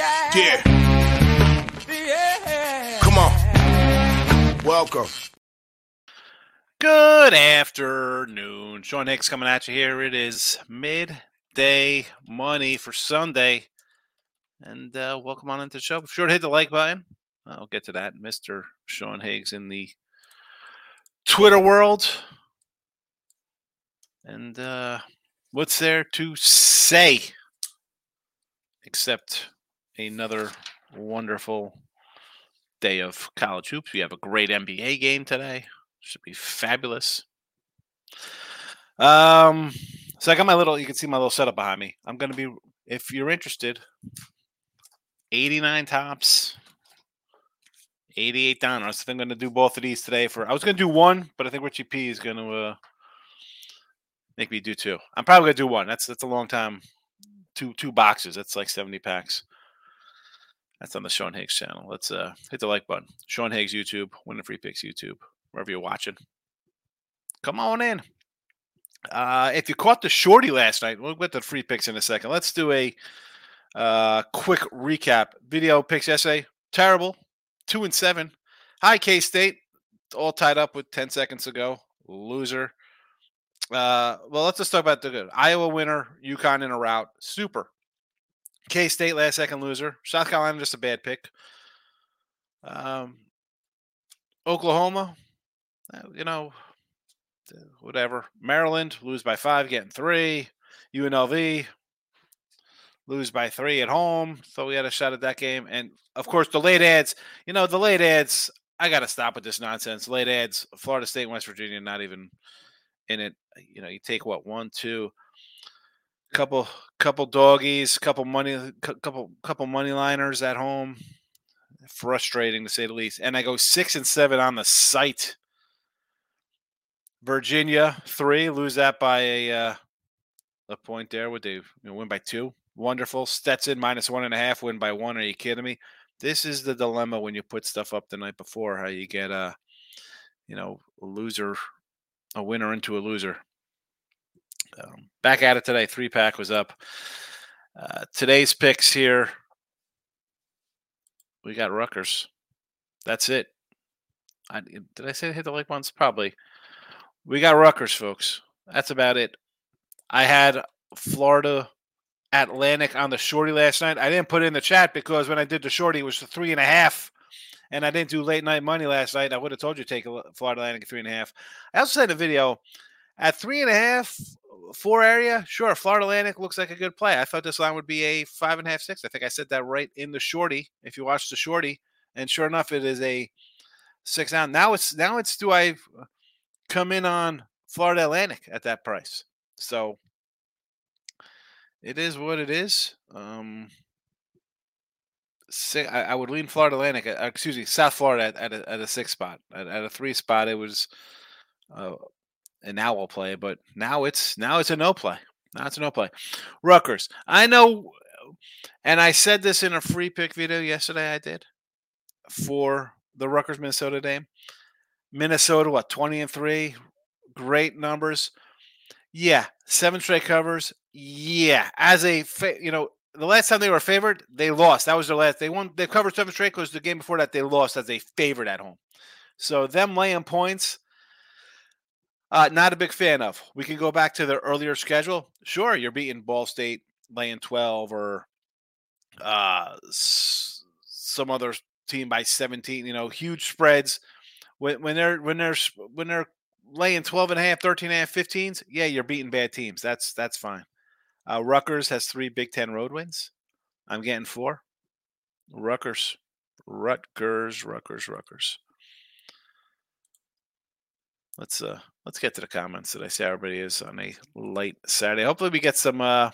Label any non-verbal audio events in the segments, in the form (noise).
yeah. Yeah. Yeah. Come on. Welcome. Good afternoon. Sean Higgs coming at you here. It is midday money for Sunday. And uh, welcome on into the show. Be sure to hit the like button. I'll get to that. Mr. Sean Higgs in the Twitter world. And uh, what's there to say except another wonderful day of college hoops? We have a great NBA game today. Should be fabulous. Um, so I got my little. You can see my little setup behind me. I'm gonna be, if you're interested, 89 tops, 88 down. I think I'm gonna do both of these today. For I was gonna do one, but I think Richie P is gonna uh, make me do two. I'm probably gonna do one. That's that's a long time. Two two boxes. That's like 70 packs. That's on the Sean Higgs channel. Let's uh hit the like button. Sean Higgs YouTube, Winning Free Picks YouTube wherever you're watching. Come on in. Uh, if you caught the shorty last night, we'll get the free picks in a second. Let's do a uh, quick recap. Video picks essay. Terrible. Two and seven. Hi, K State. All tied up with 10 seconds ago. Loser. Uh, well, let's just talk about the good. Iowa winner, UConn in a route. Super. K State last second loser. South Carolina just a bad pick. Um, Oklahoma, uh, you know, whatever. Maryland lose by five, getting three. UNLV lose by three at home, so we had a shot at that game. And of course, the late ads. You know, the late ads. I got to stop with this nonsense. Late ads. Florida State, West Virginia, not even in it. You know, you take what one, two, couple, couple doggies, couple money, couple, couple money liners at home. Frustrating to say the least. And I go six and seven on the site. Virginia three, lose that by a uh, a point there. Would they you know, win by two? Wonderful. Stetson minus one and a half, win by one. Are you kidding me? This is the dilemma when you put stuff up the night before. How you get a, you know, a loser, a winner into a loser. Um, back at it today. Three pack was up. Uh, today's picks here. We got Rutgers. That's it. I, did I say hit the like ones? Probably. We got Rutgers, folks. That's about it. I had Florida Atlantic on the shorty last night. I didn't put in the chat because when I did the shorty, it was three and a half, and I didn't do late night money last night. I would have told you to take a Florida Atlantic at three and a half. I also in a video at three and a half, four area. Sure, Florida Atlantic looks like a good play. I thought this line would be a five and a half, six. I think I said that right in the shorty. If you watch the shorty, and sure enough, it is a six down. Now it's now it's do I come in on Florida Atlantic at that price. So it is what it is. Um, I, I would lean Florida Atlantic. Uh, excuse me, South Florida at, at, a, at a six spot. At, at, a three spot, it was uh, an owl play, but now it's now it's a no play. Now it's a no play. Rutgers. I know, and I said this in a free pick video yesterday. I did for the Rutgers Minnesota game. Minnesota, what twenty and three, great numbers. Yeah, seven straight covers. Yeah, as a fa- you know, the last time they were favored, they lost. That was their last. They won. They covered seven straight because the game before that they lost as a favorite at home. So them laying points, uh, not a big fan of. We can go back to the earlier schedule. Sure, you're beating Ball State laying twelve or uh, s- some other team by seventeen. You know, huge spreads when when they're when they're when they're laying 12 and a half 13 and a half 15s yeah you're beating bad teams that's that's fine uh, Rutgers has three Big Ten road wins. I'm getting four. Rutgers, Rutgers, Rutgers, Rutgers. Let's uh let's get to the comments that I see everybody is on a late Saturday. Hopefully we get some uh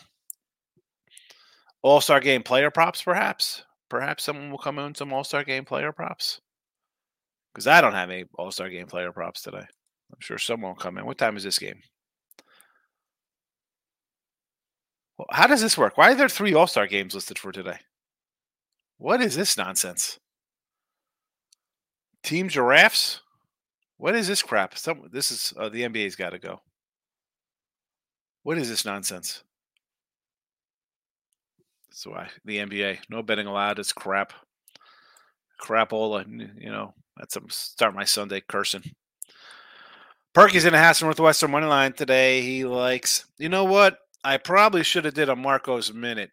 all-star game player props, perhaps. Perhaps someone will come in some all-star game player props. Because I don't have any all-star game player props today. I'm sure someone will come in. What time is this game? Well, how does this work? Why are there three All Star games listed for today? What is this nonsense? Team giraffes? What is this crap? Some this is uh, the NBA's got to go. What is this nonsense? So I, the NBA no betting allowed. It's crap, crapola. You know that's I'm start my Sunday cursing. Perky's in the house Northwestern money line today. He likes. You know what? I probably should have did a Marcos minute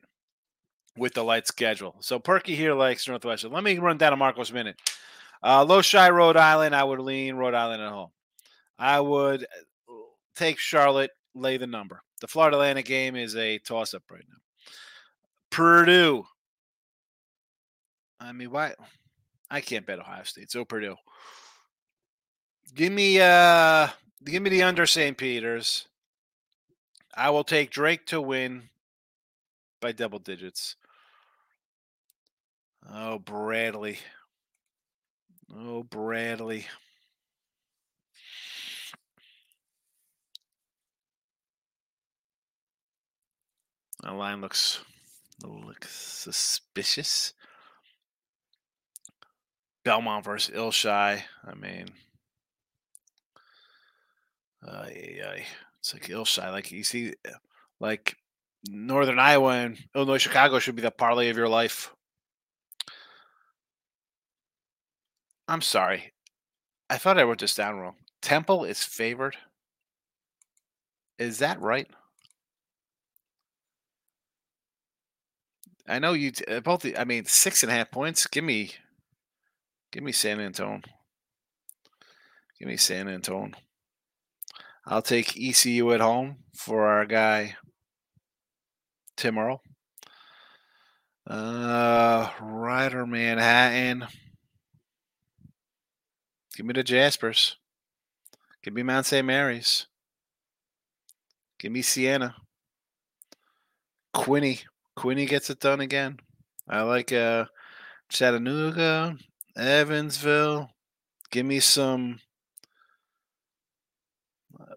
with the light schedule. So Perky here likes Northwestern. Let me run down a Marcos minute. Uh, Low Shy, Rhode Island. I would lean Rhode Island at home. I would uh, take Charlotte, lay the number. The Florida Atlantic game is a toss up right now. Purdue. I mean, why? I can't bet Ohio State. So Purdue. Give me uh give me the under St. Peter's. I will take Drake to win by double digits. Oh, Bradley. Oh, Bradley. That line looks looks suspicious. Belmont versus Ilshai. I mean, uh, yeah, it's like Ilshai. Like you see, like Northern Iowa and Illinois Chicago should be the parlay of your life. I'm sorry. I thought I wrote this down wrong. Temple is favored. Is that right? I know you t- uh, both. I mean, six and a half points. Give me, give me San Antone. Give me San Antone. I'll take ECU at home for our guy Tim Earl. Uh, Rider Manhattan. Give me the Jaspers. Give me Mount St. Mary's. Give me Siena. Quinny. Quinny gets it done again. I like uh, Chattanooga, Evansville. Give me some. Uh,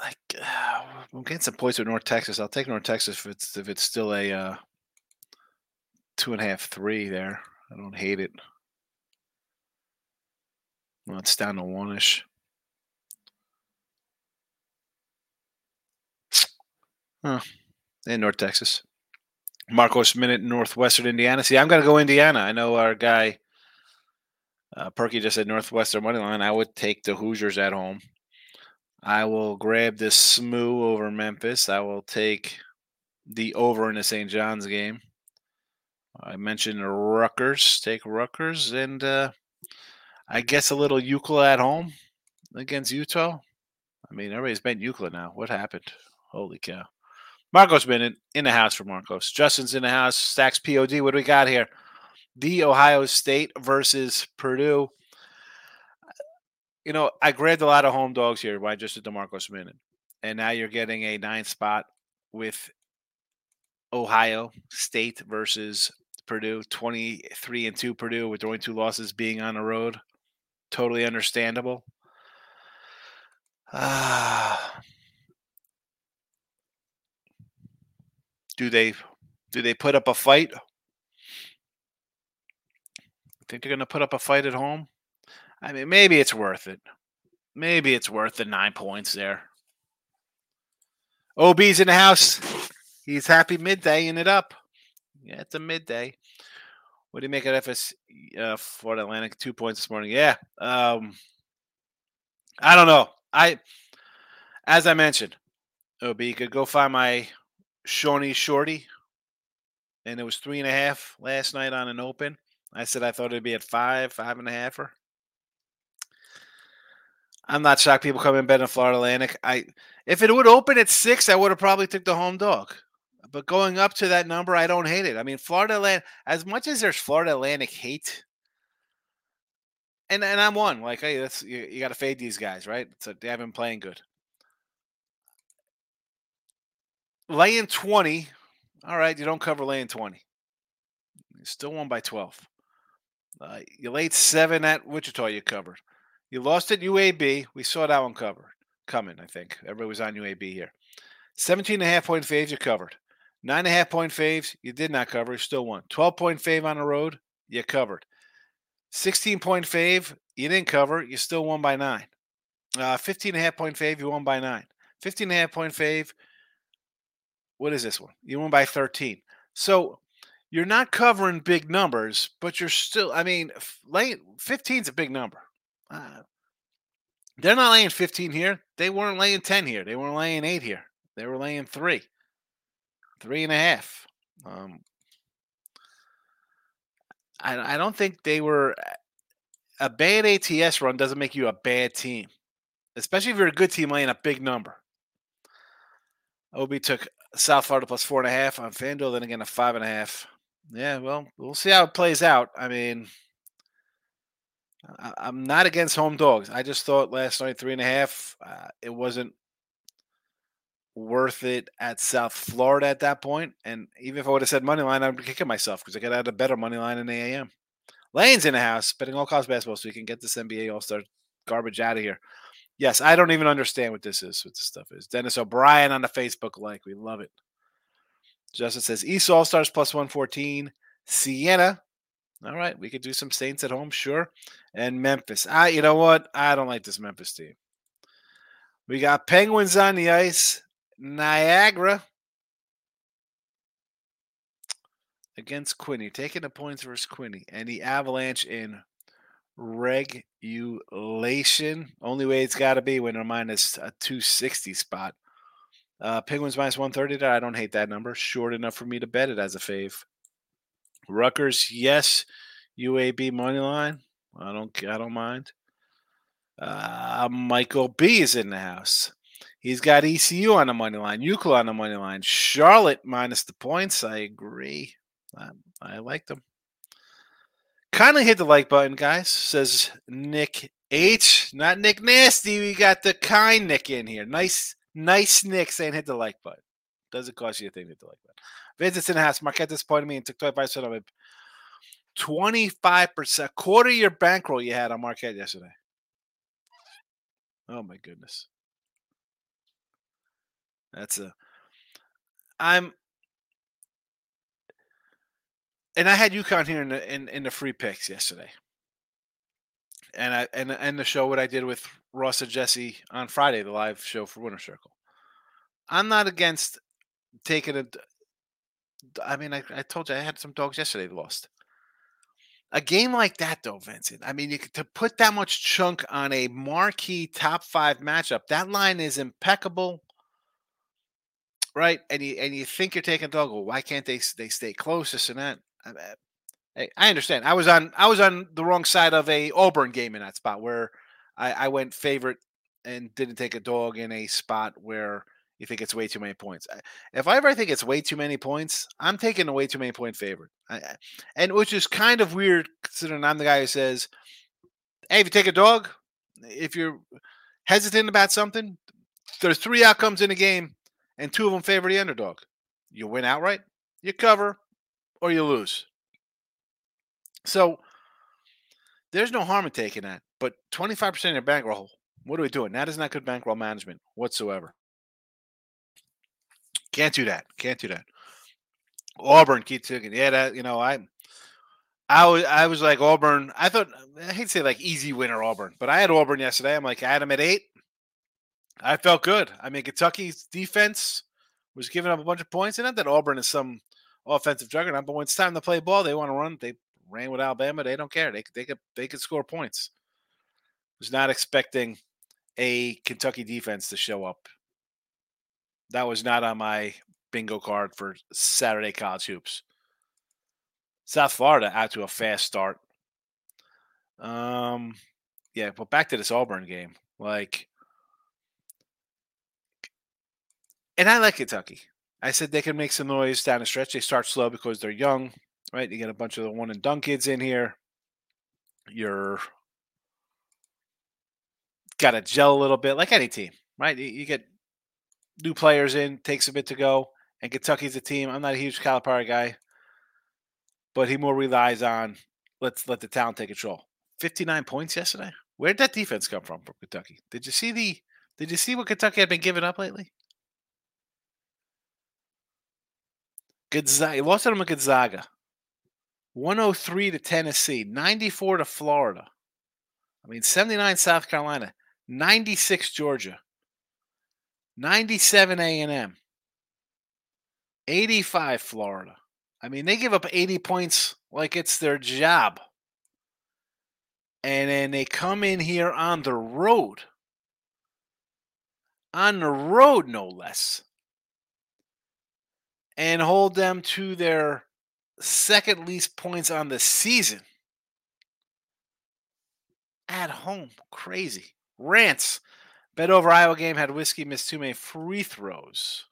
like uh, I'm getting some points with North Texas. I'll take North Texas if it's if it's still a uh, two and a half, three there. I don't hate it. Well, it's down to one ish. Huh. In North Texas. Marcos Minute, Northwestern Indiana. See, I'm going to go Indiana. I know our guy uh, Perky just said Northwestern money line. I would take the Hoosiers at home. I will grab the SMU over Memphis. I will take the over in the St. John's game. I mentioned Rutgers. Take Rutgers and uh, I guess a little UCLA at home against Utah. I mean, everybody's been UCLA now. What happened? Holy cow. Marcos been in, in the house for Marcos. Justin's in the house. Stacks POD. What do we got here? The Ohio State versus Purdue. You know, I grabbed a lot of home dogs here by just a Marcos minute. And now you're getting a nine spot with Ohio State versus Purdue. 23 and 2 Purdue with only two losses being on the road. Totally understandable. Ah. do they do they put up a fight? Think they're going to put up a fight at home? I mean, maybe it's worth it. Maybe it's worth the nine points there. OB's in the house. He's happy midday in it up. Yeah, it's a midday. What do you make of FS uh, Florida Atlantic? Two points this morning. Yeah. Um, I don't know. I, as I mentioned, OB could go find my Shawnee Shorty, and it was three and a half last night on an open. I said I thought it'd be at five, five and a half. halfer. I'm not shocked people come in bet in Florida Atlantic. I if it would open at six, I would have probably took the home dog. But going up to that number, I don't hate it. I mean, Florida Atlantic, as much as there's Florida Atlantic hate, and and I'm one like, hey, that's you, you got to fade these guys, right? So they haven't been playing good. laying 20. All right, you don't cover laying 20. You still won by 12. Uh, you laid seven at Wichita, you covered. You lost at UAB. We saw that one covered coming, I think. Everybody was on UAB here. 17 and a half point covered. Nine and a half point faves, you did not cover. You still won. 12 point fave on the road, you covered. 16 point fave, you didn't cover. You still won by nine. Uh, 15 and a half point fave, you won by nine. 15 and a half point fave, what is this one? You won by 13. So you're not covering big numbers, but you're still. I mean, laying 15 is a big number. Uh, they're not laying 15 here. They weren't laying 10 here. They weren't laying eight here. They were laying three, three and a half. Um, I, I don't think they were a bad ATS run doesn't make you a bad team, especially if you're a good team laying a big number. Obi took South Florida plus four and a half on FanDuel, then again a five and a half. Yeah, well, we'll see how it plays out. I mean, I, am not against home dogs. I just thought last night three and a half, uh, it wasn't worth it at South Florida at that point. And even if I would have said money line, I'd be kicking myself because I could have a better money line in AAM. Lane's in the house, betting all college basketball, so you can get this NBA All Star garbage out of here. Yes, I don't even understand what this is. What this stuff is. Dennis O'Brien on the Facebook like we love it. Justin says East All Stars plus one fourteen. Siena. All right, we could do some Saints at home, sure. And Memphis. I, you know what? I don't like this Memphis team. We got Penguins on the ice. Niagara against Quinny, taking the points versus Quinny, and the Avalanche in regulation. Only way it's got to be when they're minus a 260 spot. Uh, Penguins minus 130. I don't hate that number. Short enough for me to bet it as a fave. Rutgers, yes. UAB money line. I don't. I don't mind. Uh, Michael B is in the house. He's got ECU on the money line, UCLA on the money line, Charlotte minus the points. I agree. Um, I, I like them. Kindly hit the like button, guys, says Nick H. Not Nick Nasty. We got the kind Nick in here. Nice, nice Nick saying hit the like button. Doesn't cost you a thing to hit the like button. Vincent's in the house. Marquette disappointed me and took 25% of it. 25%, quarter your bankroll you had on Marquette yesterday. Oh my goodness. That's a. I'm. And I had UConn here in the in, in the free picks yesterday. And I and and the show what I did with Ross and Jesse on Friday, the live show for Winter Circle. I'm not against taking a. I mean, I, I told you I had some dogs yesterday lost. A game like that, though, Vincent. I mean, you, to put that much chunk on a marquee top five matchup, that line is impeccable right? And you and you think you're taking dog. Well, why can't they they stay close? This and that. I, I understand. I was on I was on the wrong side of a Auburn game in that spot where I, I went favorite and didn't take a dog in a spot where you think it's way too many points. If I ever think it's way too many points, I'm taking a way too many point favorite, I, and which is kind of weird considering I'm the guy who says, "Hey, if you take a dog, if you're hesitant about something, there's three outcomes in a game and two of them favor the underdog. You win outright, you cover, or you lose. So there's no harm in taking that. But 25% of your bankroll, what are we doing? That is not good bankroll management whatsoever. Can't do that. Can't do that. Auburn keep taking. Yeah, that you know, I I was I was like Auburn. I thought I hate to say like easy winner Auburn, but I had Auburn yesterday. I'm like Adam at eight. I felt good. I mean, Kentucky's defense was giving up a bunch of points, and not that Auburn is some offensive juggernaut, but when it's time to play ball, they want to run. They ran with Alabama. They don't care. They they could they could score points. Was not expecting a Kentucky defense to show up. That was not on my bingo card for Saturday college hoops. South Florida out to a fast start. Um, yeah, but back to this Auburn game. Like, and I like Kentucky. I said they can make some noise down the stretch. They start slow because they're young, right? You get a bunch of the one and done kids in here. You're got to gel a little bit, like any team, right? You get new players in, takes a bit to go. And Kentucky's a team. I'm not a huge Calipari guy, but he more relies on let's let the talent take control. 59 points yesterday. Where did that defense come from from Kentucky? Did you see the? Did you see what Kentucky had been giving up lately? Gonzaga, lost at Gonzaga. 103 to Tennessee, 94 to Florida. I mean, 79 South Carolina, 96 Georgia, 97 A&M, 85 Florida. I mean, they give up 80 points like it's their job. And then they come in here on the road. On the road, no less. And hold them to their second least points on the season. At home. Crazy. Rants. Bet over Iowa game had whiskey miss too many free throws.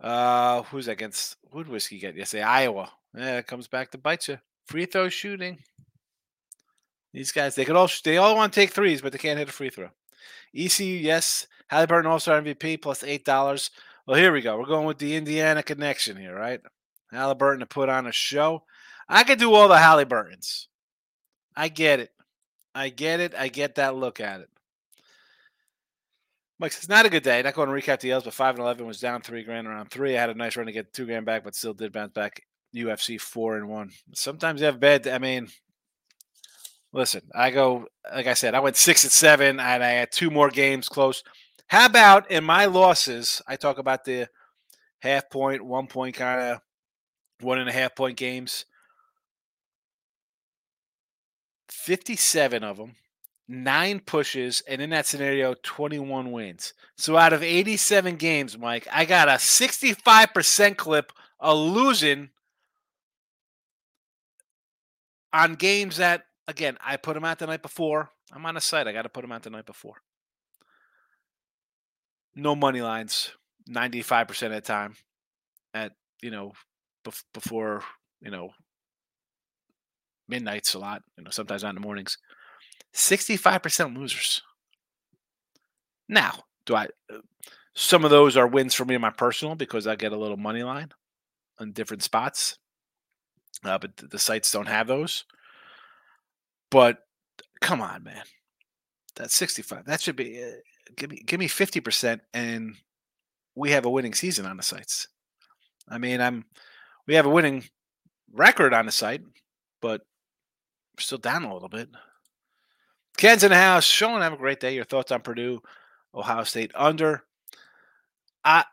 Uh, who's against? Who'd whiskey get? Yesterday, Iowa. Yeah, it comes back to bite you. Free throw shooting. These guys, they could all they all want to take threes, but they can't hit a free throw. ECU, yes. Halliburton All Star MVP plus eight dollars. Well, here we go. We're going with the Indiana connection here, right? Halliburton to put on a show. I could do all the Halliburtons. I get it. I get it. I get that look at it. Mike, it's not a good day. Not going to recap the L's, but five and eleven was down three grand around three. I had a nice run to get two grand back, but still did bounce back. UFC four and one. Sometimes you have bad. I mean, listen, I go like I said, I went six and seven, and I had two more games close. How about in my losses? I talk about the half point, one point kind of one and a half point games. 57 of them nine pushes, and in that scenario, 21 wins. So out of 87 games, Mike, I got a 65% clip of losing on games that, again, I put them out the night before. I'm on a site. I got to put them out the night before. No money lines, 95% of the time at, you know, before, you know, midnights a lot, you know, sometimes not in the mornings. 65% losers. Now, do I uh, some of those are wins for me in my personal because I get a little money line on different spots. Uh, but the sites don't have those. But come on, man. That's 65. That should be uh, give me give me 50% and we have a winning season on the sites. I mean, I'm we have a winning record on the site, but we're still down a little bit. Ken's in the house. Sean, have a great day. Your thoughts on Purdue, Ohio State under? I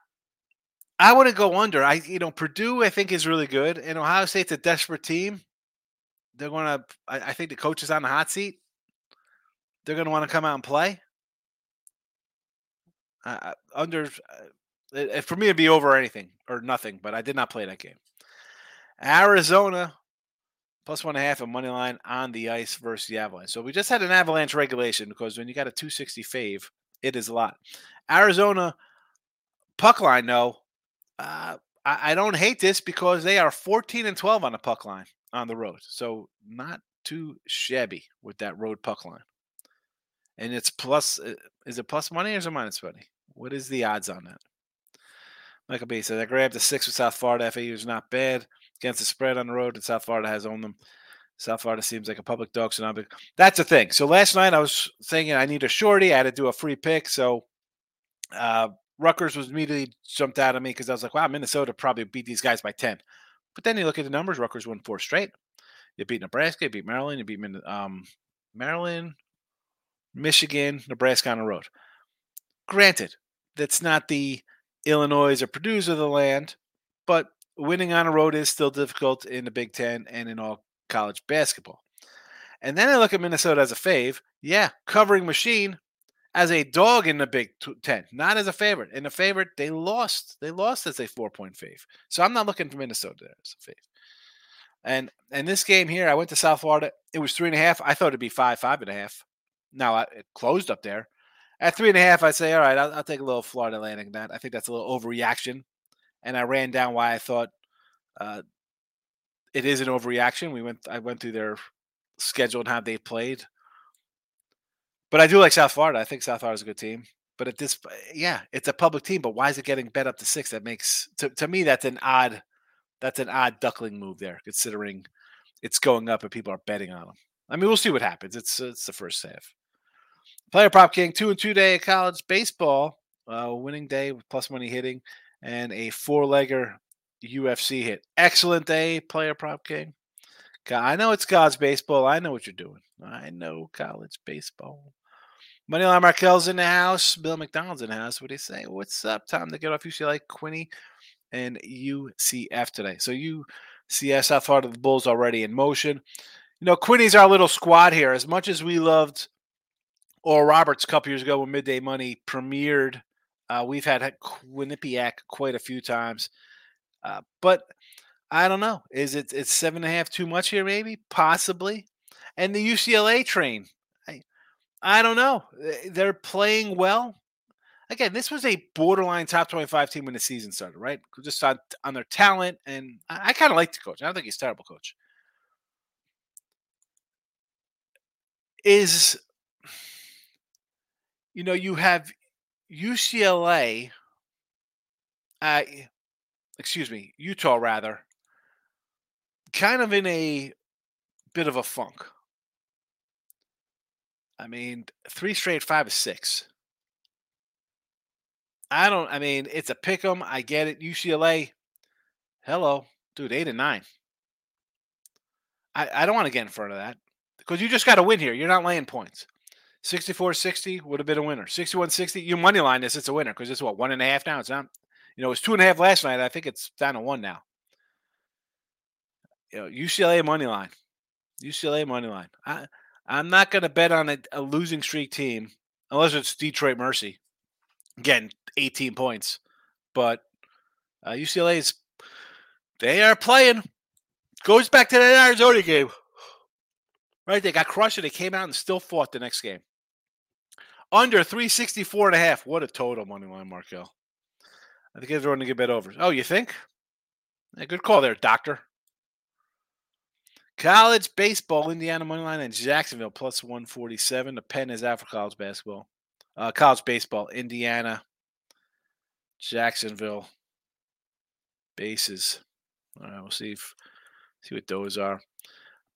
I wouldn't go under. I you know Purdue I think is really good, and Ohio State's a desperate team. They're gonna. I, I think the coach is on the hot seat. They're gonna want to come out and play. Uh, under uh, for me, it'd be over anything or nothing. But I did not play that game. Arizona plus one and a half and money line on the ice versus the Avalanche. So we just had an Avalanche regulation because when you got a 260 fave, it is a lot. Arizona puck line, though, uh, I, I don't hate this because they are 14 and 12 on the puck line on the road. So not too shabby with that road puck line. And it's plus, uh, is it plus money or is it minus money? What is the odds on that? Michael B says, I grabbed the six with South Florida. FAU is not bad against the spread on the road, and South Florida has owned them. South Florida seems like a public dog, so now that's the thing. So last night I was thinking I need a shorty. I had to do a free pick, so uh, Rutgers was immediately jumped out at me because I was like, "Wow, Minnesota probably beat these guys by ten. But then you look at the numbers: Rutgers won four straight. You beat Nebraska, you beat Maryland, you beat um, Maryland, Michigan, Nebraska on the road. Granted, that's not the Illinois or Purdue's of the land, but winning on a road is still difficult in the Big Ten and in all college basketball. And then I look at Minnesota as a fave. Yeah, covering machine as a dog in the Big Ten, not as a favorite. In the favorite, they lost. They lost as a four point fave. So I'm not looking for Minnesota as a fave. And and this game here, I went to South Florida. It was three and a half. I thought it'd be five, five and a half. Now it closed up there. At three and a half, I'd say, all right, I'll, I'll take a little Florida Atlantic. That I think that's a little overreaction and I ran down why I thought uh, it is an overreaction. We went, I went through their schedule and how they played, but I do like South Florida. I think South Florida is a good team. But at this, yeah, it's a public team. But why is it getting bet up to six? That makes to, to me that's an odd, that's an odd duckling move there, considering it's going up and people are betting on them. I mean, we'll see what happens. It's it's the first half. Player prop king two and two day of college baseball, uh, winning day with plus money hitting and a four legger UFC hit. Excellent day, player prop king. I know it's God's baseball. I know what you're doing. I know college baseball. Moneyline Markel's in the house. Bill McDonald's in the house. What do you say? What's up? Time to get off UCLA. Quinny and UCF today. So UCS, I thought of the Bulls already in motion. You know, Quinny's our little squad here. As much as we loved Oral Roberts a couple years ago when Midday Money premiered, uh, we've had Quinnipiac quite a few times. Uh, but I don't know. Is it it's seven and a half too much here? Maybe, possibly. And the UCLA train. I, I don't know. They're playing well. Again, this was a borderline top twenty-five team when the season started, right? Just on, on their talent, and I, I kind of like the coach. I don't think he's terrible, coach. Is you know you have UCLA, uh, excuse me, Utah rather, kind of in a bit of a funk. I mean, three straight, five or six. I don't. I mean, it's a pick 'em. I get it. UCLA, hello, dude, eight and nine. I, I don't want to get in front of that because you just got to win here. You're not laying points. 64 60 would have been a winner. 61 60, you money line this, it's a winner because it's what, one and a half now? It's not, you know, it was two and a half last night. I think it's down to one now. You know, UCLA money line. UCLA money line. I, I'm not going to bet on a, a, losing streak team unless it's Detroit Mercy. Again, 18 points. But uh, UCLA is, they are playing. Goes back to that Arizona game. Right? They got crushed and they came out and still fought the next game. Under 364 and a half. What a total money line, Markel. I think everyone to get bet over. Oh, you think? Yeah, good call there, doctor. College baseball, Indiana money line and Jacksonville plus 147. The pen is out for college basketball. Uh, college baseball, Indiana, Jacksonville, bases. All right, we'll see if see what those are.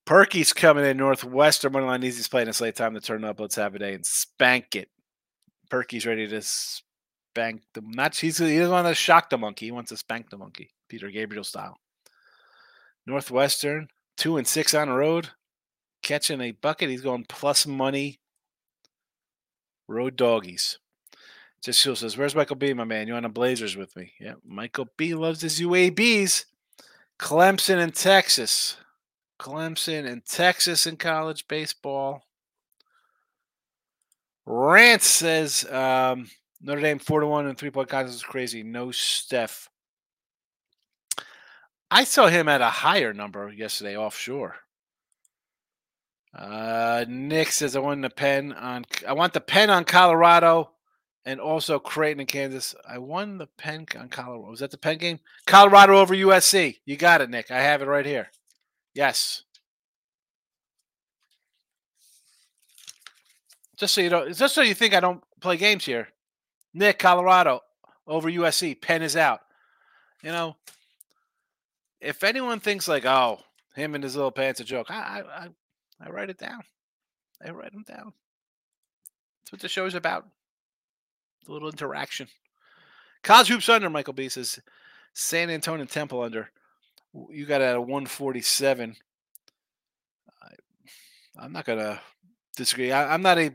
Perky's coming in Northwestern money line. Easiest play in a late time to turn up. Let's have a day and spank it. Perky's ready to spank the not. He's, he doesn't want to shock the monkey. He wants to spank the monkey, Peter Gabriel style. Northwestern two and six on the road, catching a bucket. He's going plus money. Road doggies. Just says, "Where's Michael B, my man? You on the Blazers with me?" Yeah, Michael B loves his UABs. Clemson and Texas. Clemson and Texas in college baseball. Rance says um, Notre Dame four to one and three point contest is crazy. No Steph. I saw him at a higher number yesterday offshore. Uh, Nick says I want the pen on. I want the pen on Colorado, and also Creighton and Kansas. I won the pen on Colorado. Was that the pen game? Colorado over USC. You got it, Nick. I have it right here. Yes. Just so you don't, just so you think I don't play games here. Nick, Colorado over USC. pen is out. You know, if anyone thinks like, oh, him and his little pants a joke, I, I, I write it down. I write them down. That's what the show is about. A little interaction. College hoops under. Michael B says San Antonio Temple under. You got at a 147. I, am not gonna disagree. I, I'm not a.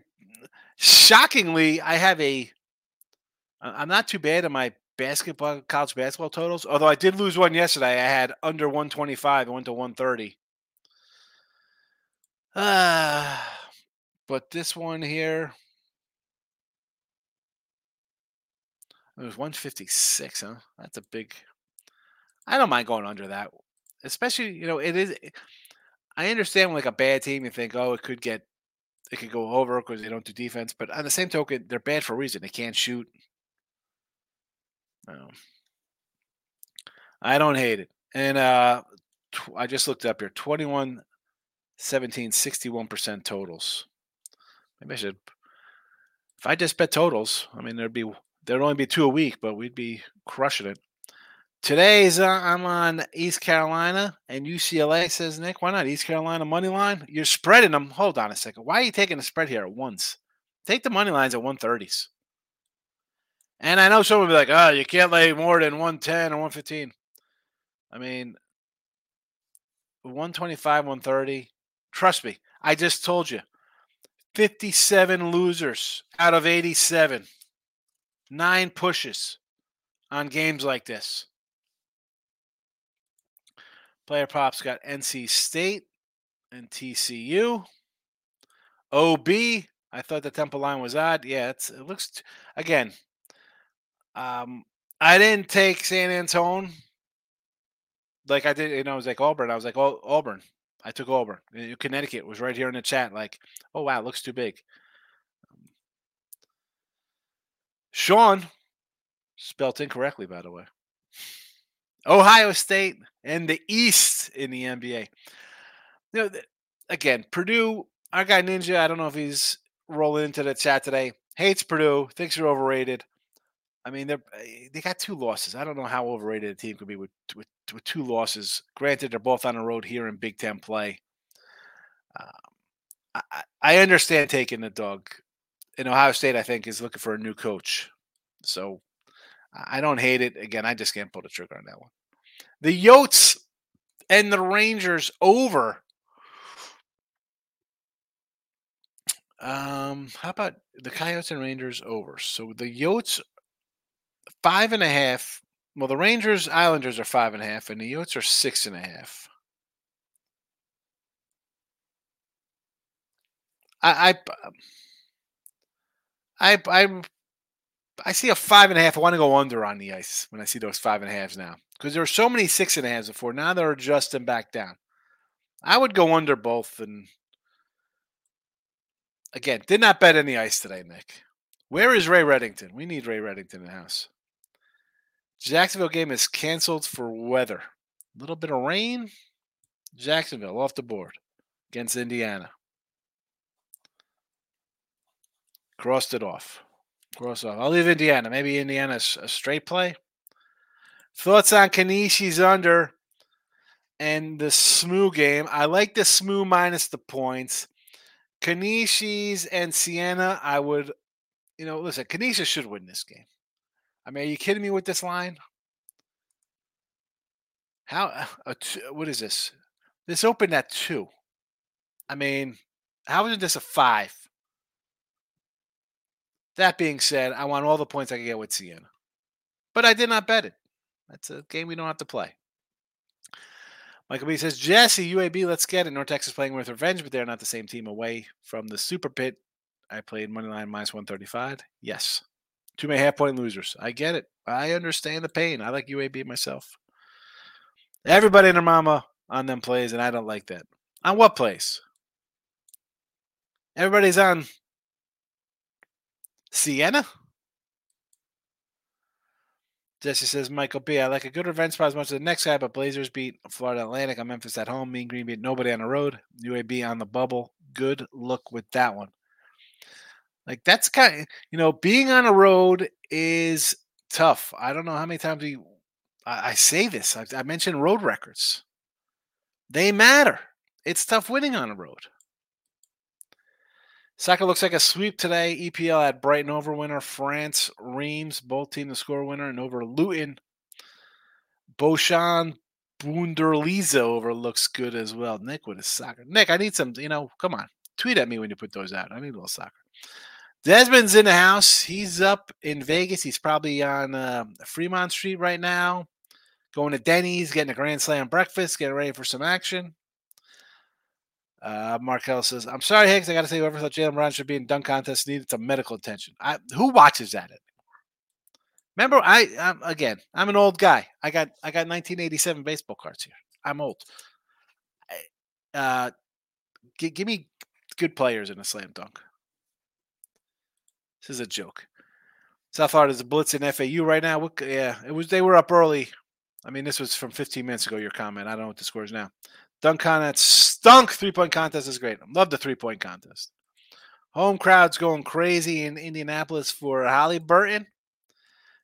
Shockingly, I have a. I'm not too bad in my basketball college basketball totals. Although I did lose one yesterday. I had under 125. I went to 130. Uh, (sighs) but this one here. It was 156, huh? That's a big. I don't mind going under that, especially you know it is. I understand like a bad team, you think, oh, it could get, it could go over because they don't do defense. But on the same token, they're bad for a reason. They can't shoot. Um, I don't hate it. And uh, tw- I just looked up here 21, 17, 61% totals. Maybe I should, if I just bet totals, I mean, there'd be, there'd only be two a week, but we'd be crushing it. Today's uh, I'm on East Carolina and UCLA. Says Nick, why not East Carolina money line? You're spreading them. Hold on a second. Why are you taking a spread here at once? Take the money lines at 130s. And I know someone will be like, oh, you can't lay more than 110 or 115. I mean, 125, 130. Trust me, I just told you 57 losers out of 87. Nine pushes on games like this. Player props got NC State and TCU. OB, I thought the Temple line was odd. Yeah, it's, it looks again. Um, I didn't take San Antone like I did. You know, I was like Auburn. I was like, oh, Auburn. I took Auburn. Connecticut was right here in the chat. Like, oh wow, looks too big. Sean spelt incorrectly, by the way. Ohio State and the East in the NBA. You know, again, Purdue, our guy Ninja, I don't know if he's rolling into the chat today, hates Purdue, thinks they're overrated. I mean, they're eh, they got two losses. I don't know how overrated a team could be with, with, with two losses. Granted, they're both on the road here in Big Ten play. Um, I, I understand taking the dog. In Ohio State, I think is looking for a new coach, so I don't hate it. Again, I just can't pull the trigger on that one. The Yotes and the Rangers over. Um, how about the Coyotes and Rangers over? So the Yotes five and a half. Well, the Rangers Islanders are five and a half, and the Yotes are six and a half. I I I I, I see a five and a half. I want to go under on the ice when I see those five and a halves now because there were so many six and a halves before. Now they're adjusting back down. I would go under both. And again, did not bet any ice today, Nick. Where is Ray Reddington? We need Ray Reddington in the house. Jacksonville game is canceled for weather. A little bit of rain. Jacksonville off the board against Indiana. Crossed it off. Cross off. I'll leave Indiana. Maybe Indiana's a straight play. Thoughts on Canisius under and the SMU game. I like the SMU minus the points. Canisius and Siena, I would, you know, listen, Canisius should win this game. I mean, are you kidding me with this line? How, (sighs) uh, two, what is this? This opened at two. I mean, how is this a five? That being said, I want all the points I can get with Siena. But I did not bet it. That's a game we don't have to play. Michael B says, Jesse, UAB, let's get it. North Texas playing with revenge, but they're not the same team away from the super pit. I played money line minus 135. Yes. Too many half point losers. I get it. I understand the pain. I like UAB myself. Everybody and their mama on them plays, and I don't like that. On what plays? Everybody's on Siena? Jesse says, Michael B. I like a good revenge spot as much as the next guy, but Blazers beat Florida Atlantic on Memphis at home. Mean Green beat nobody on the road. UAB on the bubble. Good look with that one. Like that's kind of, you know, being on a road is tough. I don't know how many times we I, I say this. I, I mentioned road records. They matter. It's tough winning on a road. Soccer looks like a sweep today. EPL at Brighton over winner. France, Reims, both team to score winner, and over Luton. Boshan Bundesliga over looks good as well. Nick with his soccer. Nick, I need some, you know, come on. Tweet at me when you put those out. I need a little soccer. Desmond's in the house. He's up in Vegas. He's probably on uh, Fremont Street right now, going to Denny's, getting a Grand Slam breakfast, getting ready for some action. Uh, Markel says, "I'm sorry, Higgs. I got to say, whoever thought Jaylen Brown should be in dunk contest needed some medical attention. I, who watches that anymore? Remember, I I'm, again, I'm an old guy. I got I got 1987 baseball cards here. I'm old. Uh, g- give me good players in a slam dunk. This is a joke. South Florida's a blitz in FAU right now. What, yeah, it was. They were up early. I mean, this was from 15 minutes ago. Your comment. I don't know what the score is now. Dunk contest stunk. Three point contest is great. Love the three point contest. Home crowd's going crazy in Indianapolis for Halliburton.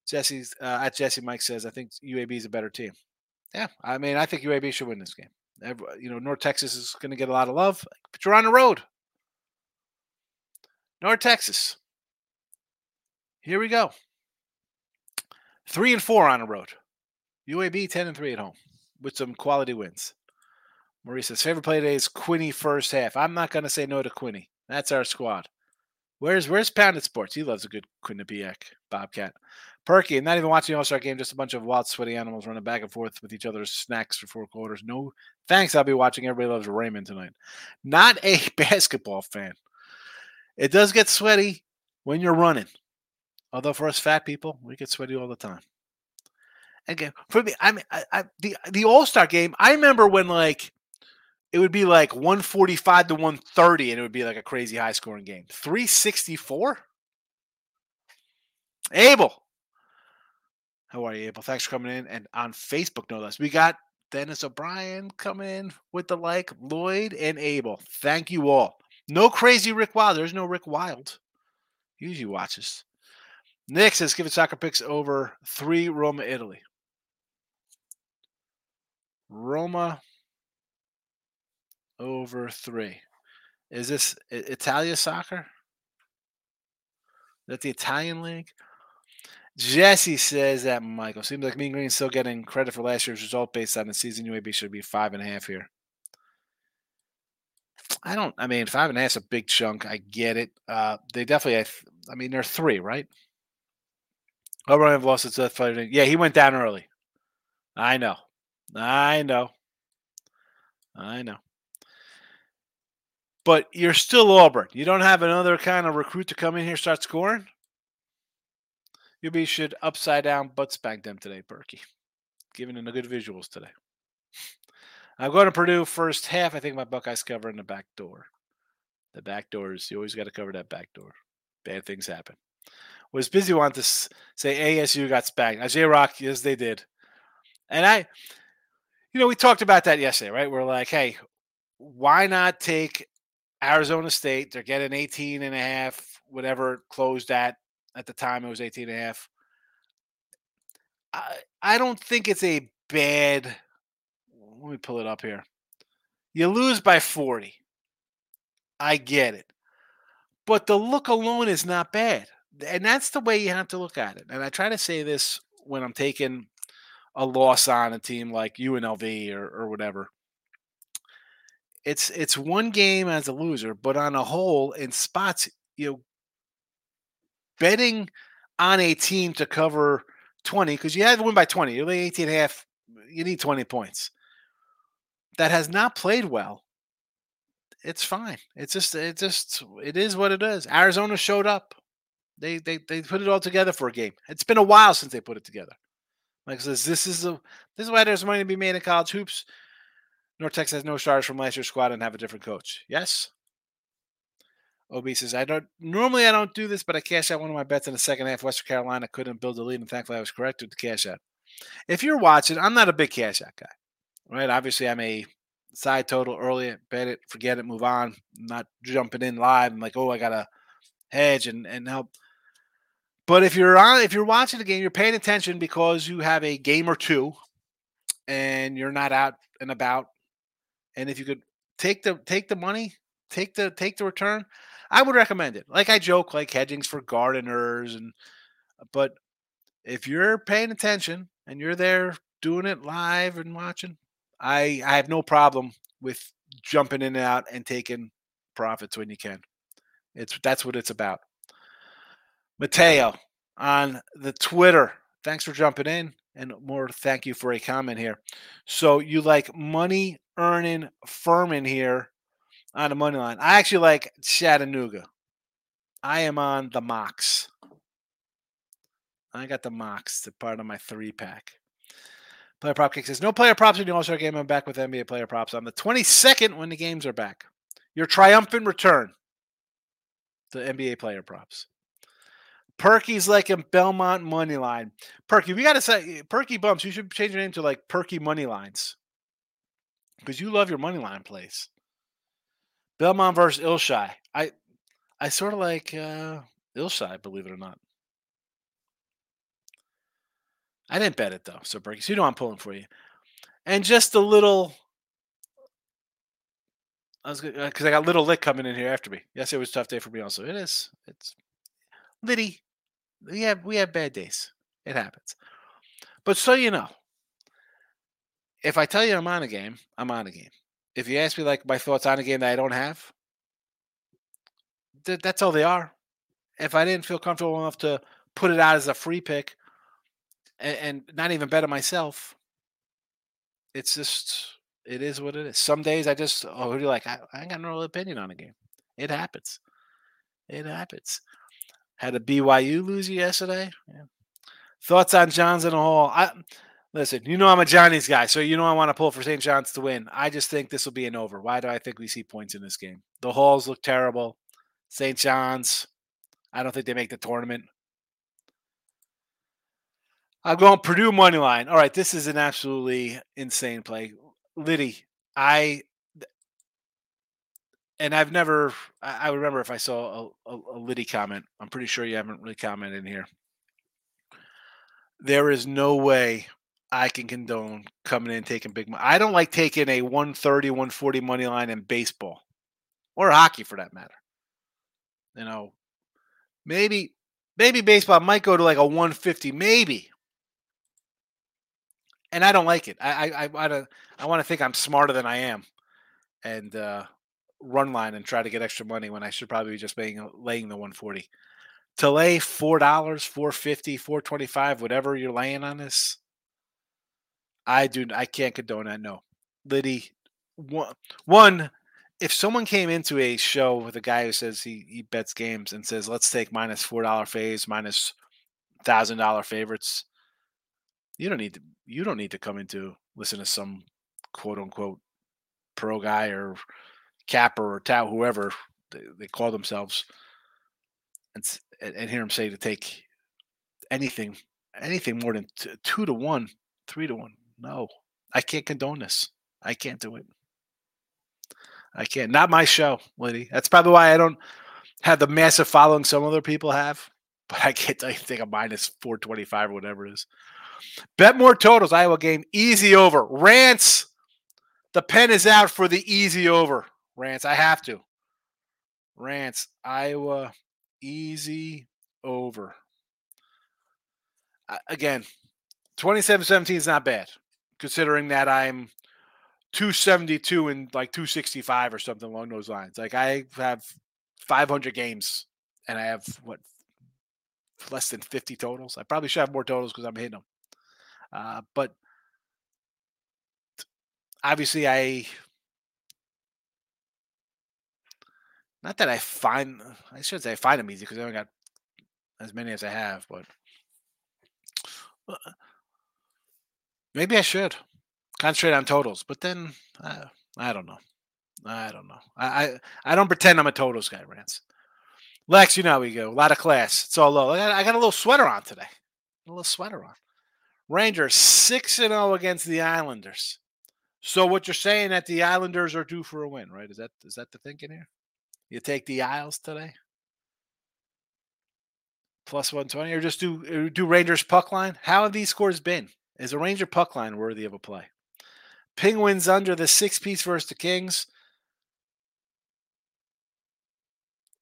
Jesse's uh, at Jesse Mike says, I think UAB is a better team. Yeah, I mean, I think UAB should win this game. Every, you know, North Texas is going to get a lot of love, but you're on the road. North Texas. Here we go. Three and four on the road. UAB 10 and three at home with some quality wins. Maurice says favorite play today is Quinny first half. I'm not to say no to Quinny. That's our squad. Where's Where's Pounded Sports? He loves a good Quinnipiac Bobcat. Perky, and not even watching the All Star game, just a bunch of wild, sweaty animals running back and forth with each other's snacks for four quarters. No thanks. I'll be watching Everybody Loves Raymond tonight. Not a (laughs) basketball fan. It does get sweaty when you're running. Although for us fat people, we get sweaty all the time. Again, for me, I mean, I, I, the the All Star game. I remember when like it would be like 145 to 130, and it would be like a crazy high scoring game. 364. Abel, how are you, Abel? Thanks for coming in. And on Facebook, no less, we got Dennis O'Brien coming in with the like, Lloyd and Abel. Thank you all. No crazy Rick Wild. There's no Rick Wild. Usually watches. Nick says, give it soccer picks over three Roma, Italy. Roma over three. Is this Italia soccer? Is that the Italian league? Jesse says that Michael seems like Mean Green's still getting credit for last year's result based on the season. UAB should be five and a half here. I don't. I mean, five and a half's a big chunk. I get it. Uh, they definitely. I, I mean, they're three, right? O'Brien have lost its death fighting. Yeah, he went down early. I know. I know. I know. But you're still Auburn. You don't have another kind of recruit to come in here start scoring. UB should upside down butt spank them today, Berkey. Giving them the good visuals today. I'm going to Purdue first half. I think my Buckeyes cover in the back door. The back doors, you always got to cover that back door. Bad things happen. Was busy wanting to say ASU got spanked. Isaiah Rock, yes, they did. And I, you know, we talked about that yesterday, right? We're like, hey, why not take Arizona State? They're getting 18 and a half, whatever closed at. At the time, it was 18 and a half. I, I don't think it's a bad. Let me pull it up here. You lose by 40. I get it. But the look alone is not bad. And that's the way you have to look at it. And I try to say this when I'm taking a loss on a team like UNLV or, or whatever. It's it's one game as a loser, but on a whole, in spots, you know, betting on a team to cover 20, because you have to win by 20. You're like 18 and a half, you need 20 points. That has not played well. It's fine. It's just it just it is what it is. Arizona showed up. They they they put it all together for a game. It's been a while since they put it together. Like says, this is a this is why there's money to be made in college hoops. North Texas has no stars from last year's squad and have a different coach. Yes. OB says, I don't normally I don't do this, but I cashed out one of my bets in the second half. Western Carolina couldn't build a lead, and thankfully I was correct with the cash out. If you're watching, I'm not a big cash out guy. Right? Obviously, I'm a side total early, bet it, forget it, move on. I'm not jumping in live. I'm like, oh, I gotta hedge and, and help. But if you're on if you're watching the game, you're paying attention because you have a game or two and you're not out and about. And if you could take the take the money, take the take the return, I would recommend it. Like I joke, like hedging's for gardeners and but if you're paying attention and you're there doing it live and watching, I I have no problem with jumping in and out and taking profits when you can. It's that's what it's about. Mateo on the Twitter. Thanks for jumping in. And more thank you for a comment here. So you like money earning Furman here on the money line. I actually like Chattanooga. I am on the Mocs. I got the Mocs, the part of my three pack. Player prop kick says no player props in the All Star game. I'm back with NBA player props on the 22nd when the games are back. Your triumphant return to NBA player props. Perky's like a Belmont money line. Perky, we got to say Perky bumps. You should change your name to like Perky Money Lines because you love your money line plays. Belmont versus Ilshai. I I sort of like uh, Ilshai, believe it or not. I didn't bet it though, so so you know I'm pulling for you. And just a little. I was because I got little lit coming in here after me. Yes, it was a tough day for me. Also, it is. It's Liddy. We have we have bad days. It happens. But so you know, if I tell you I'm on a game, I'm on a game. If you ask me like my thoughts on a game that I don't have, th- that's all they are. if I didn't feel comfortable enough to put it out as a free pick and, and not even bet it myself. It's just it is what it is. Some days I just oh you're like I, I ain't got no opinion on a game. It happens. It happens. Had a BYU lose yesterday. Yeah. Thoughts on Johns in the Hall? I listen. You know I'm a Johnny's guy, so you know I want to pull for St. John's to win. I just think this will be an over. Why do I think we see points in this game? The Halls look terrible. St. John's. I don't think they make the tournament. I'm going Purdue money line. All right, this is an absolutely insane play. Liddy, I and I've never. I remember if I saw a, a, a Liddy comment. I'm pretty sure you haven't really commented here. There is no way I can condone coming in taking big money. I don't like taking a 130, 140 money line in baseball or hockey for that matter. You know, maybe maybe baseball might go to like a 150, maybe and I don't like it. I I I, I want to think I'm smarter than I am, and uh, run line and try to get extra money when I should probably be just laying laying the 140. To lay four dollars, four fifty, four twenty five, whatever you're laying on this, I do. I can't condone that. No, Liddy. One, one, if someone came into a show with a guy who says he he bets games and says let's take minus four dollar phase, minus thousand dollar favorites, you don't need to you don't need to come into listen to some quote unquote pro guy or capper or tau whoever they, they call themselves and, and hear him say to take anything anything more than t- two to one three to one no i can't condone this i can't do it i can't not my show liddy that's probably why i don't have the massive following some other people have (laughs) but i can't think a minus 425 or whatever it is Bet more totals. Iowa game easy over. Rants. The pen is out for the easy over. Rants. I have to. Rants. Iowa easy over. again, 27-17 is not bad, considering that I'm 272 and like 265 or something along those lines. Like I have 500 games and I have what less than 50 totals. I probably should have more totals because I'm hitting them. Uh, but obviously, I not that I find I should say I find them easy because I haven't got as many as I have, but uh, maybe I should concentrate on totals. But then uh, I don't know. I don't know. I, I, I don't pretend I'm a totals guy, Rance. Lex, you know how we go. A lot of class. It's all low. I got, I got a little sweater on today. A little sweater on. Rangers 6 and 0 against the Islanders. So what you're saying that the Islanders are due for a win, right? Is that is that the thinking here? You take the Isles today? Plus 120 or just do do Rangers puck line? How have these scores been? Is a Ranger puck line worthy of a play? Penguins under the six piece versus the Kings.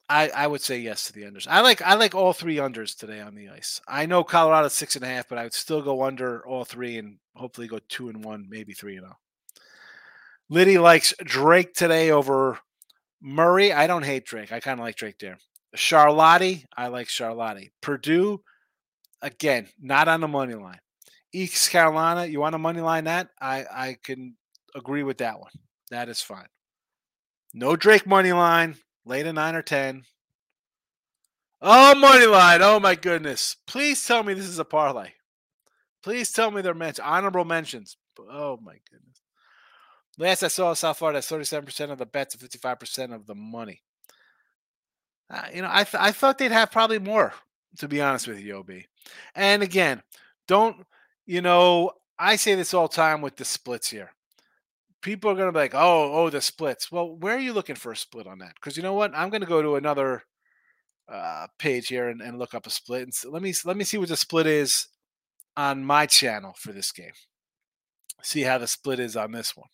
I, I would say yes to the unders. I like I like all three unders today on the ice. I know Colorado's six and a half, but I would still go under all three and hopefully go two and one, maybe three and oh. Liddy likes Drake today over Murray. I don't hate Drake. I kind of like Drake there. Charlotte, I like Charlotte. Purdue, again, not on the money line. East Carolina, you want a money line that? I I can agree with that one. That is fine. No Drake money line. Late a nine or ten. Oh, money line. Oh my goodness. Please tell me this is a parlay. Please tell me they're mentioned. Honorable mentions. Oh my goodness. Last I saw South Florida, 37% of the bets and 55% of the money. Uh, you know, I, th- I thought they'd have probably more, to be honest with you, OB. And again, don't, you know, I say this all time with the splits here people are going to be like, oh, oh, the splits. Well, where are you looking for a split on that? Because you know what? I'm going to go to another uh, page here and, and look up a split. And so let me let me see what the split is on my channel for this game. See how the split is on this one.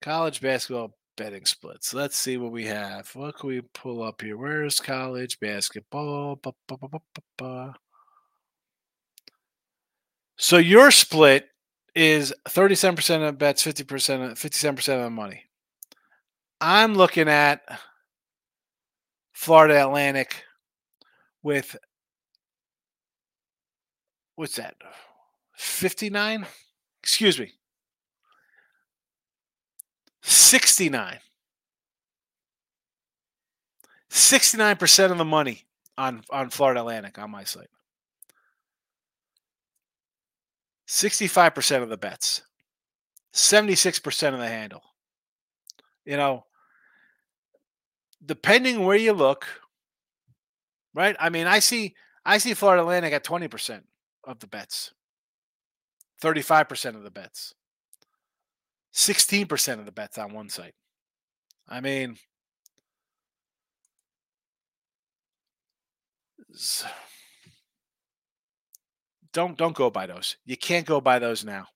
College basketball betting splits. Let's see what we have. What can we pull up here? Where's college basketball? Ba, ba, ba, so your split is 37% of bets, 50%, 57% of the money. I'm looking at Florida Atlantic with what's that? 59? Excuse me. 69. 69% of the money on, on Florida Atlantic on my site. 65% of the bets. 76% of the handle. You know, depending where you look, right? I mean, I see I see Florida Atlantic at 20% of the bets. 35% of the bets. 16% of the bets on one site. I mean, don't don't go by those. You can't go by those now.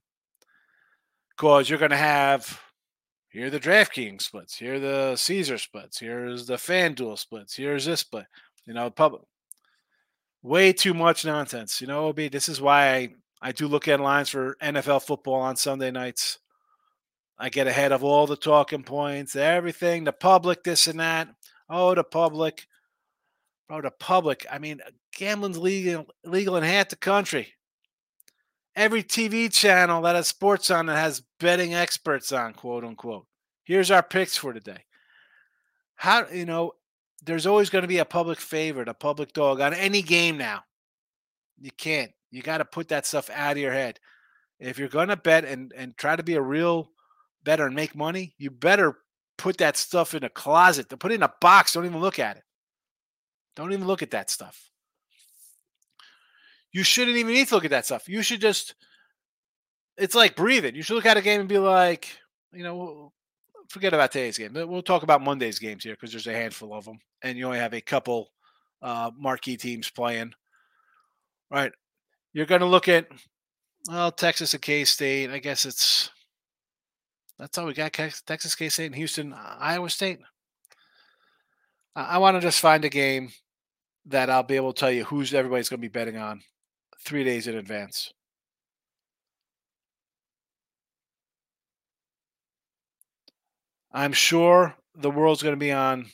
Because you're going to have here the DraftKings splits, here the Caesar splits, here's the FanDuel splits, here's this split. You know, public way too much nonsense. You know, OB, this is why I, I do look at lines for NFL football on Sunday nights. I get ahead of all the talking points, everything, the public, this and that. Oh, the public. Bro, the public. I mean, gambling's legal legal in half the country. Every TV channel that has sports on that has betting experts on, quote unquote. Here's our picks for today. How you know, there's always going to be a public favorite, a public dog on any game now. You can't. You got to put that stuff out of your head. If you're going to bet and and try to be a real better and make money, you better put that stuff in a closet. To put it in a box. Don't even look at it. Don't even look at that stuff. You shouldn't even need to look at that stuff. You should just. It's like breathing. You should look at a game and be like, you know, forget about today's game. We'll talk about Monday's games here because there's a handful of them, and you only have a couple uh, marquee teams playing. Right? You're going to look at well, Texas and K State. I guess it's that's all we got. Texas, K State, and Houston, Iowa State. I, I want to just find a game that I'll be able to tell you who's everybody's going to be betting on three days in advance. I'm sure the world's going to be on.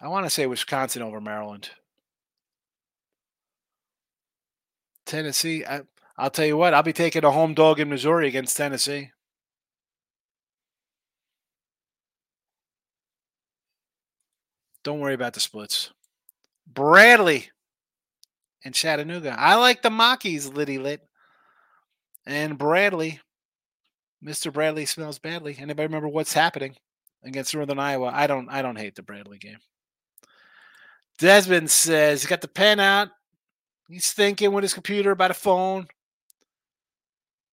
I want to say Wisconsin over Maryland. Tennessee. I, I'll tell you what, I'll be taking a home dog in Missouri against Tennessee. Don't worry about the splits. Bradley and Chattanooga. I like the Mockies, Liddy Lit. And Bradley Mr. Bradley smells badly. Anybody remember what's happening against Northern Iowa? I don't I don't hate the Bradley game. Desmond says he got the pen out. He's thinking with his computer about a phone.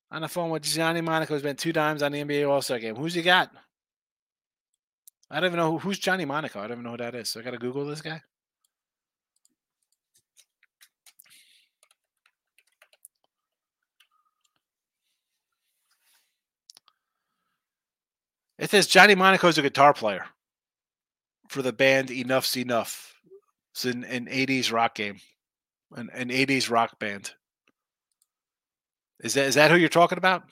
On the phone with Johnny Monaco has been two times on the NBA All Star game. Who's he got? I don't even know who, who's Johnny Monaco. I don't even know who that is. So I got to Google this guy. It says Johnny Monaco is a guitar player for the band Enough's Enough. It's an, an 80s rock game, an, an 80s rock band. Is that is that who you're talking about?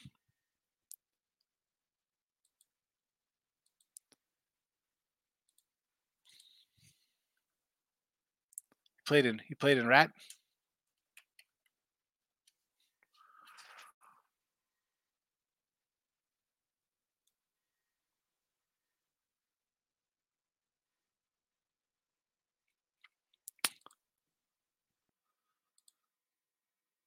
Played in he played in Ratt.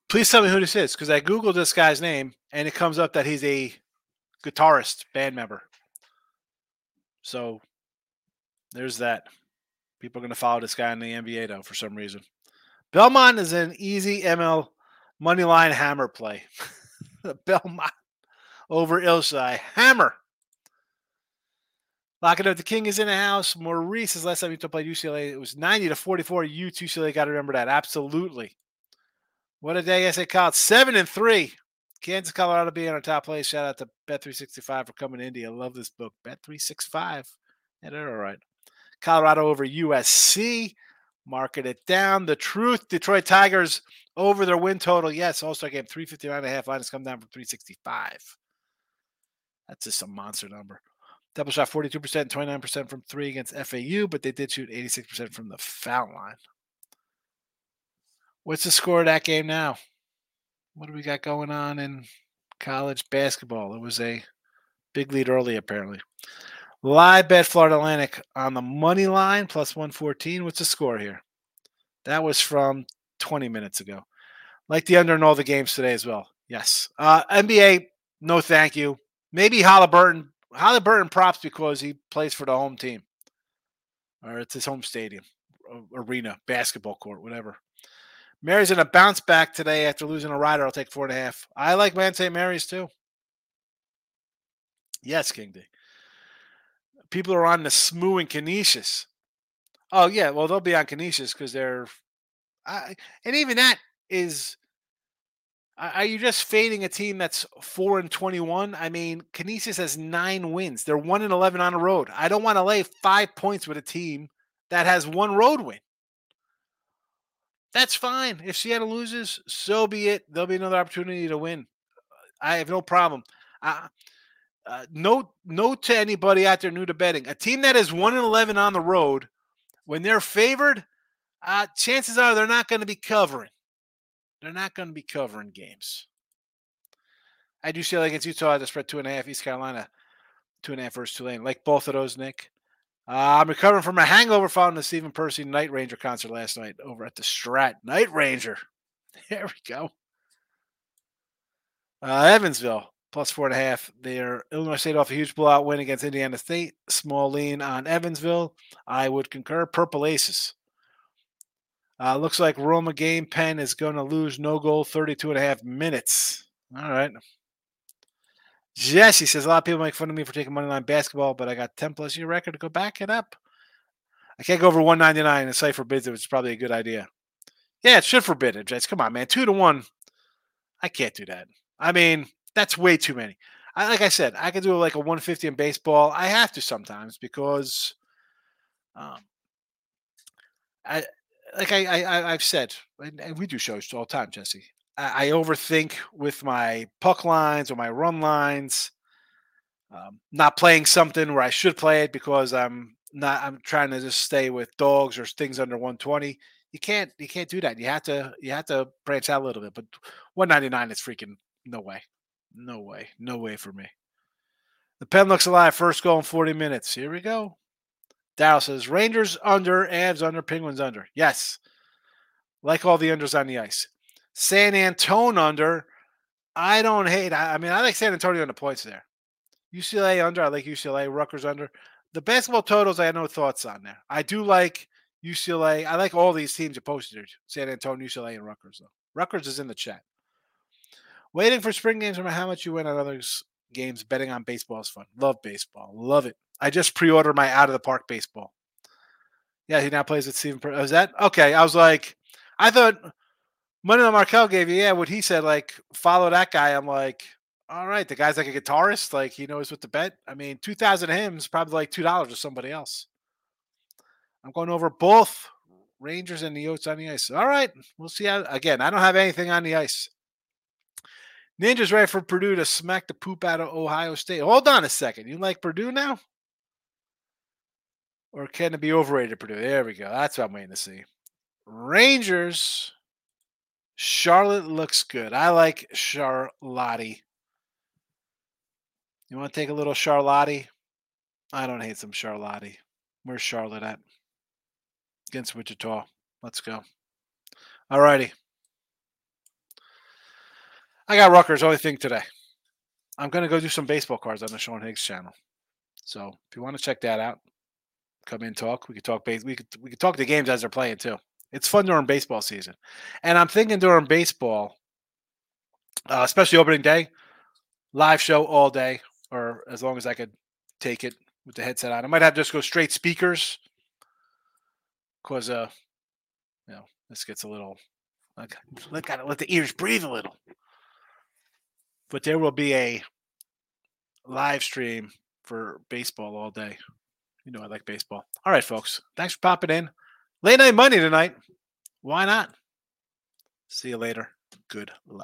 Please tell me who this is because I Googled this guy's name and it comes up that he's a guitarist, band member. So there's that. People are going to follow this guy in the NBA though for some reason. Belmont is an easy ML money line hammer play. (laughs) Belmont over Ilsai. Hammer. Locking up the King is in the house. Maurice is last time he played UCLA. It was 90 to 44. UCLA got to remember that. Absolutely. What a day, I say, Kyle. Seven and three. Kansas, Colorado being our top place. Shout out to Bet365 for coming to Indy. I love this book. Bet365. Yeah, they're all right. Colorado over USC. Market it down. The truth. Detroit Tigers over their win total. Yes, All Star game 359 and a half. Line has come down from 365. That's just a monster number. Double shot 42%, 29% from three against FAU, but they did shoot 86% from the foul line. What's the score of that game now? What do we got going on in college basketball? It was a big lead early, apparently. Live bet Florida Atlantic on the money line plus 114. What's the score here? That was from 20 minutes ago. Like the under in all the games today as well. Yes. Uh, NBA, no thank you. Maybe Haliburton. Haliburton props because he plays for the home team. Or it's his home stadium, arena, basketball court, whatever. Mary's in a bounce back today after losing a rider. I'll take four and a half. I like Mount St. Mary's too. Yes, King D. People are on the Smoo and Canisius. Oh yeah, well they'll be on Canisius because they're, I, and even that is. Are you just fading a team that's four and twenty-one? I mean, Canisius has nine wins. They're one and eleven on the road. I don't want to lay five points with a team that has one road win. That's fine. If Seattle loses, so be it. There'll be another opportunity to win. I have no problem. Uh, uh, note note to anybody out there new to betting: a team that is one and eleven on the road, when they're favored, uh, chances are they're not going to be covering. They're not going to be covering games. I do see like against Utah the spread two and a half. East Carolina two and a half versus Tulane. Like both of those, Nick. Uh, I'm recovering from a hangover following the Stephen Pearcy Night Ranger concert last night over at the Strat. Night Ranger. (laughs) There we go. Uh, Evansville plus four and a half. Their Illinois State off a huge blowout win against Indiana State. Small lean on Evansville. I would concur. Purple Aces. Uh, looks like Roma game pen is going to lose no goal 32 and a half minutes. All right. Jesse says a lot of people make fun of me for taking money line basketball, but I got 10 plus year record to go back it up. I can't go over 199 and say forbids it, which is probably a good idea. Yeah, it should forbid it, Jess. Come on, man. Two to one. I can't do that. I mean, that's way too many. I, like I said, I can do like a 150 in baseball. I have to sometimes because um, I like I, I I've said, and we do shows all the time, Jesse. I, overthink with my puck lines or my run lines. Um, not playing something where I should play it because I'm not. I'm trying to just stay with dogs or things under 120. You can't. You can't do that. You have to. You have to branch out a little bit. But 199 is freaking no way. No way. No way for me. The pen looks alive. First goal in 40 minutes. Here we go. Dow says Rangers under, Avs under, Penguins under. Yes. Like all the unders on the ice. San Antonio under. I don't hate. I, I mean, I like San Antonio on the points there. UCLA under. I like UCLA. Rutgers under. The basketball totals, I have no thoughts on there. I do like UCLA. I like all these teams you posted. San Antonio, UCLA, and Rutgers, though. Rutgers is in the chat. Waiting for spring games, no how much you win on other games, betting on baseball is fun. Love baseball. Love it. I just pre-ordered my out of the park baseball. Yeah, he now plays with Steven. Per- was oh, that okay? I was like, I thought Money that Markel gave you. Yeah, what he said, like follow that guy. I'm like, all right, the guy's like a guitarist, like he knows what to bet. I mean, two thousand hymns, probably like two dollars to somebody else. I'm going over both Rangers and the Yotes on the ice. All right, we'll see how. Again, I don't have anything on the ice. Ninja's ready for Purdue to smack the poop out of Ohio State. Hold on a second. You like Purdue now? Or can it be overrated, Purdue? There we go. That's what I'm waiting to see. Rangers. Charlotte looks good. I like Charlotte. You want to take a little Charlotte? I don't hate some Charlotte. Where's Charlotte at? Against Wichita. Let's go. All righty. I got Rutgers only thing today. I'm going to go do some baseball cards on the Sean Higgs channel. So if you want to check that out, come in talk. We could talk base. We could we could talk the games as they're playing too. It's fun during baseball season, and I'm thinking during baseball, uh, especially opening day, live show all day, or as long as I could take it with the headset on. I might have to just go straight speakers, because uh, you know, this gets a little let gotta let the ears breathe a little. But there will be a live stream for baseball all day. You know I like baseball. All right, folks. Thanks for popping in. Late night money tonight. Why not? See you later. Good luck.